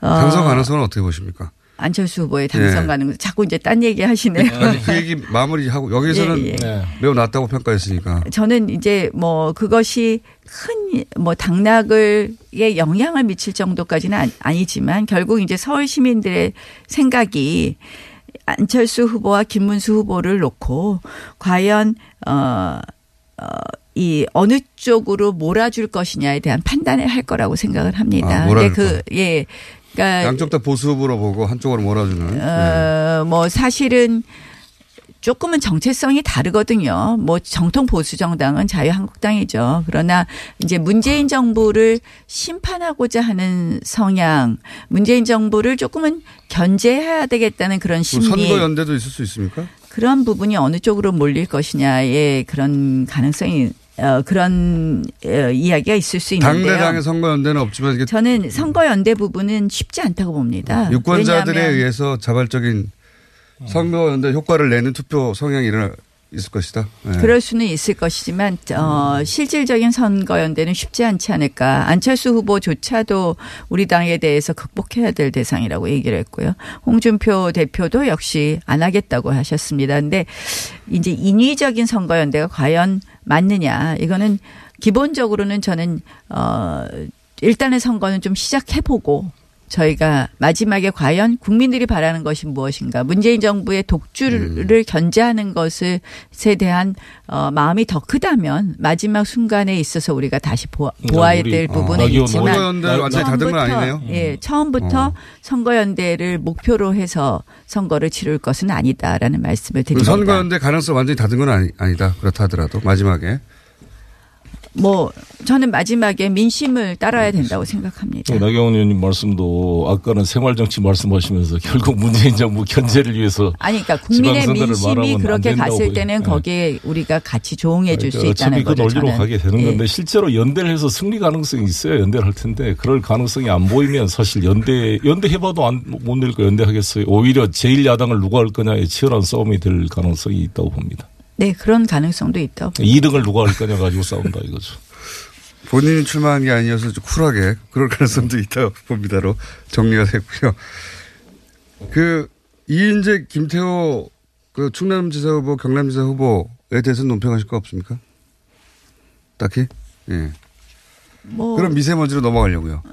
어, 당선 가능성은 어떻게 보십니까? 안철수 후보의 당선 예. 가능성 자꾸 이제 딴 얘기 하시네요. 아니, 그 얘기 마무리하고 여기서는 예, 예. 매우 낮다고 평가했으니까. 저는 이제 뭐 그것이 큰 뭐 당락을에 영향을 미칠 정도까지는 아니- 아니지만 결국 이제 서울 시민들의 생각이 안철수 후보와 김문수 후보를 놓고 과연 어, 어, 이 어느 쪽으로 몰아줄 것이냐에 대한 판단을 할 거라고 생각을 합니다. 아, 몰아줄 그 예. 그러니까 양쪽 다 보수 후보로 보고 한쪽으로 몰아주는. 네. 어, 뭐 사실은 조금은 정체성이 다르거든요. 뭐 정통 보수 정당은 자유한국당이죠. 그러나 이제 문재인 정부를 심판하고자 하는 성향, 문재인 정부를 조금은 견제해야 되겠다는 그런 뭐 심리. 선거 연대도 있을 수 있습니까? 그런 부분이 어느 쪽으로 몰릴 것이냐의 그런 가능성이 어, 그런 어, 이야기가 있을 수 있는데요. 당대당의 선거 연대는 없지만 저는 선거 연대 부분은 쉽지 않다고 봅니다. 유권자들에 의해서 자발적인 선거 연대 효과를 내는 투표 성향이 일어날 있을 것이다. 예. 그럴 수는 있을 것이지만 어, 실질적인 선거 연대는 쉽지 않지 않을까. 안철수 후보조차도 우리 당에 대해서 극복해야 될 대상이라고 얘기를 했고요. 홍준표 대표도 역시 안 하겠다고 하셨습니다. 근데 이제 인위적인 선거 연대가 과연 맞느냐. 이거는 기본적으로는 저는 어 일단은 선거는 좀 시작해보고 저희가 마지막에 과연 국민들이 바라는 것이 무엇인가 문재인 정부의 독주를 견제하는 것에 대한 어, 마음이 더 크다면 마지막 순간에 있어서 우리가 다시 보아, 보아야 우리, 될 아, 부분은 나기원 있지만 선거연대를 완전히 닫은 건 아니네요. 예, 처음부터 어. 선거연대를 목표로 해서 선거를 치를 것은 아니다라는 말씀을 그 드립니다. 선거연대 가능성 완전히 닫은 건 아니, 아니다. 그렇다 하더라도 마지막에. 뭐 저는 마지막에 민심을 따라야 된다고 생각합니다. 네, 나경원 의원님 말씀도 아까는 생활정치 말씀하시면서 (laughs) 결국 문재인 정부 견제를 위해서 아니, 그러니까 국민의 민심이 그렇게 갔을 보여요. 때는 네. 거기에 우리가 같이 조응해 줄수 그러니까 있다는 어차피 그 거죠. 논리로 저는. 가게 되는 예. 건데 실제로 연대를 해서 승리 가능성이 있어야 연대를 할 텐데 그럴 가능성이 안 보이면 사실 연대 연대 해봐도 안못 낼거 연대 하겠어요. 오히려 제일 야당을 누가 할 거냐에 치열한 싸움이 될 가능성이 있다고 봅니다. 네, 그런 가능성도 있다고. 2등을 누가 할 거냐 가지고 싸운다 이거죠. (laughs) 본인이 출마한 게 아니어서 좀 쿨하게 그럴 가능성도 있다고 봅니다로 정리가 됐고요. 그 이인재 김태호 그 충남지사 후보 경남지사 후보에 대해서는 논평하실 거 없습니까? 딱히? 예. 뭐 그럼 미세먼지로 넘어가려고요. (laughs)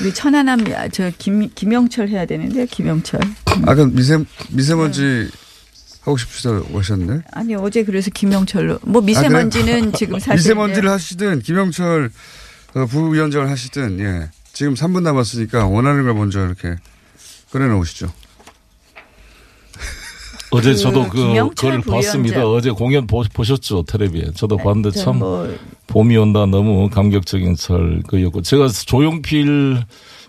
우리 천안함 저 김 김영철 해야 되는데 김영철. 아까 미세 미세먼지 하고 싶으시다고 하셨네. 아니 어제 그래서 김영철로 뭐 미세먼지는 아? (laughs) 지금 사실 미세먼지를 하시든 김영철 어, 부위원장을 하시든 예. 지금 3분 남았으니까 원하는 걸 먼저 이렇게 꺼내놓으시죠. (laughs) 어제 그 저도 그 그걸 봤습니다. 어제 공연 보, 보셨죠 텔레비에. 저도 봤는데 저참 뭐- 봄이 온다 너무 감격적인 설 그였고 제가 조용필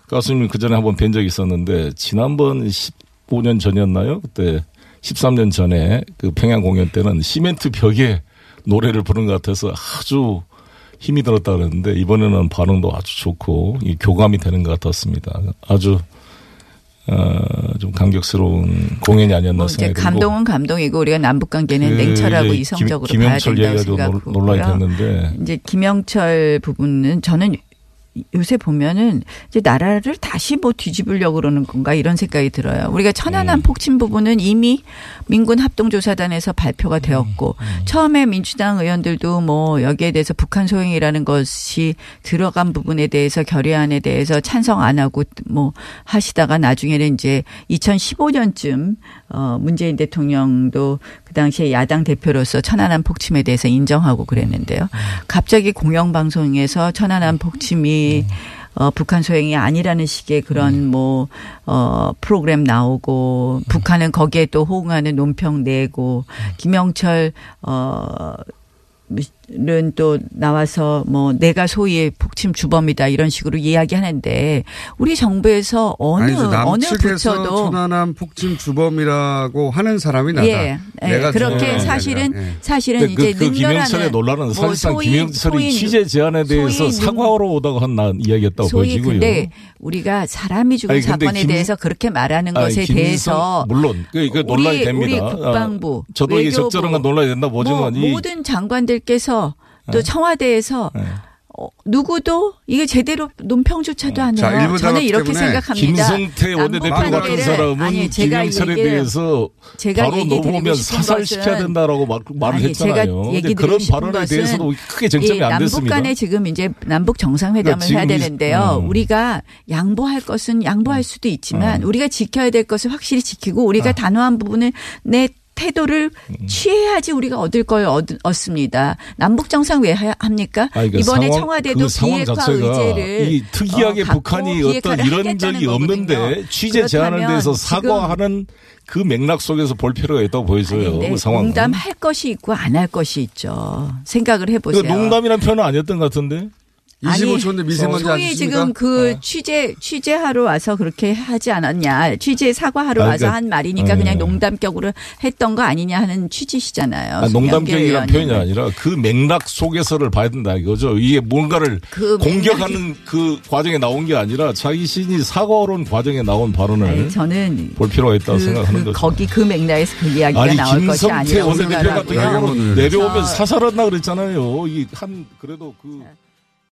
가수님 그 전에 한번 뵌 적이 있었는데 지난번 15년 전이었나요? 그때 13년 전에 그 평양 공연 때는 시멘트 벽에 노래를 부른 것 같아서 아주 힘이 들었다 그랬는데 이번에는 반응도 아주 좋고 이 교감이 되는 것 같았습니다. 아주 어, 좀 감격스러운 공연이 아니었나 뭐 생각이 들고 감동은 감동이고 우리가 남북 관계는 그 냉철하고 이성적으로 김- 봐야 된다고 생각하고요. 논- 논란이 됐는데 이제 김영철 부분은 저는 요새 보면은 이제 나라를 다시 뭐 뒤집으려고 그러는 건가 이런 생각이 들어요. 우리가 천안함 폭침 부분은 이미 민군 합동조사단에서 발표가 되었고 처음에 민주당 의원들도 뭐 여기에 대해서 북한 소행이라는 것이 들어간 부분에 대해서 결의안에 대해서 찬성 안 하고 뭐 하시다가 나중에는 이제 2015년쯤 어 문재인 대통령도 그 당시에 야당 대표로서 천안함 폭침에 대해서 인정하고 그랬는데요. 갑자기 공영방송에서 천안함 폭침이 어, 북한 소행이 아니라는 식의 그런 뭐, 어, 프로그램 나오고, 북한은 거기에 또 호응하는 논평 내고, 김영철, 어, 는또 나와서 뭐 내가 소위의 폭침 주범이다 이런 식으로 이야기하는데 우리 정부에서 어느 아니죠. 어느 부처도 천안함 폭침 주범이라고 하는 사람이 나다. 예, 예. 내가 그렇게 사실은 아니라. 예. 사실은 근데 이제 그, 그 능멸하는 김영철의 논란은 뭐 사실상 소위- 김영철이 소위 취재 제안에 대해서 소위 사과하러 오다가 한 나- 이야기였다고 소위 보여지고요. 근데 우리가 사람이 죽은 아니, 사건에 김- 대해서 그렇게 말하는 아니, 것에 김성- 대해서 물론 그, 그 우리- 논란이 됩니다. 우리 국방부, 아, 저도 이게 외교부, 적절한 건 논란이 된다 보지만 뭐이 모든 장관들께서 또 네. 청와대에서 어, 누구도 이게 제대로 논평조차도 안 자, 해요. 일분 저는 이렇게 때문에 생각합니다. 김성태 원내대표 남북 같은 사람은 아니, 제가 김영철에 얘기를- 대해서 제가 바로 넘어오면 사살시켜야 된다라고 말, 말을 아니, 제가 했잖아요. 얘기 그런 발언에 대해서도 크게 쟁점이 이안 남북 됐습니다. 간에 지금 이제 남북 정상회담을 그러니까 해야 되는데요. 음. 우리가 양보할 것은 양보할 수도 있지만 음. 우리가 지켜야 될 것을 확실히 지키고 우리가 아. 단호한 부분을 내 태도를 음. 취해야지 우리가 얻을 걸 얻, 얻습니다. 남북 정상 왜 하- 합니까? 아니, 그 이번에 상황- 청와대도 그 상황 비핵화 의제를 이 특이하게 어, 북한이 어떤 이런 적이. 없는데 취재 그렇다면 대해서 사과하는 그 맥락 속에서 볼 필요가 있다고 보여져요. 네, 그 상황은. 농담할 것이 있고 안 할 것이 있죠. 생각을 해보세요. 그 농담이란 표현은 아니었던 것 같은데. 25초인데 미세먼지 안 소위 좋습니까? 지금 그 취재 취재하러 와서 그렇게 하지 않았냐 취재 사과하러 아, 와서 그러니까, 한 말이니까 네. 그냥 농담격으로 했던 거 아니냐 하는 취지시잖아요. 아, 농담격이란 송영길 표현이. 아니라 그 맥락 속에서를 봐야 된다 이거죠. 이게 뭔가를 그 공격하는 그 과정에 나온 게 아니라 자기 신이 사과론 과정에 나온 발언을 아니, 저는 볼 필요가 있다고 그, 생각하는 그 거죠. 거기 그 맥락에서 그 이야기가 아니 나올 것이 아니라고 생각하고요. 경우는 내려오면 저- 사살한다 그랬잖아요. 이 한 그래도 그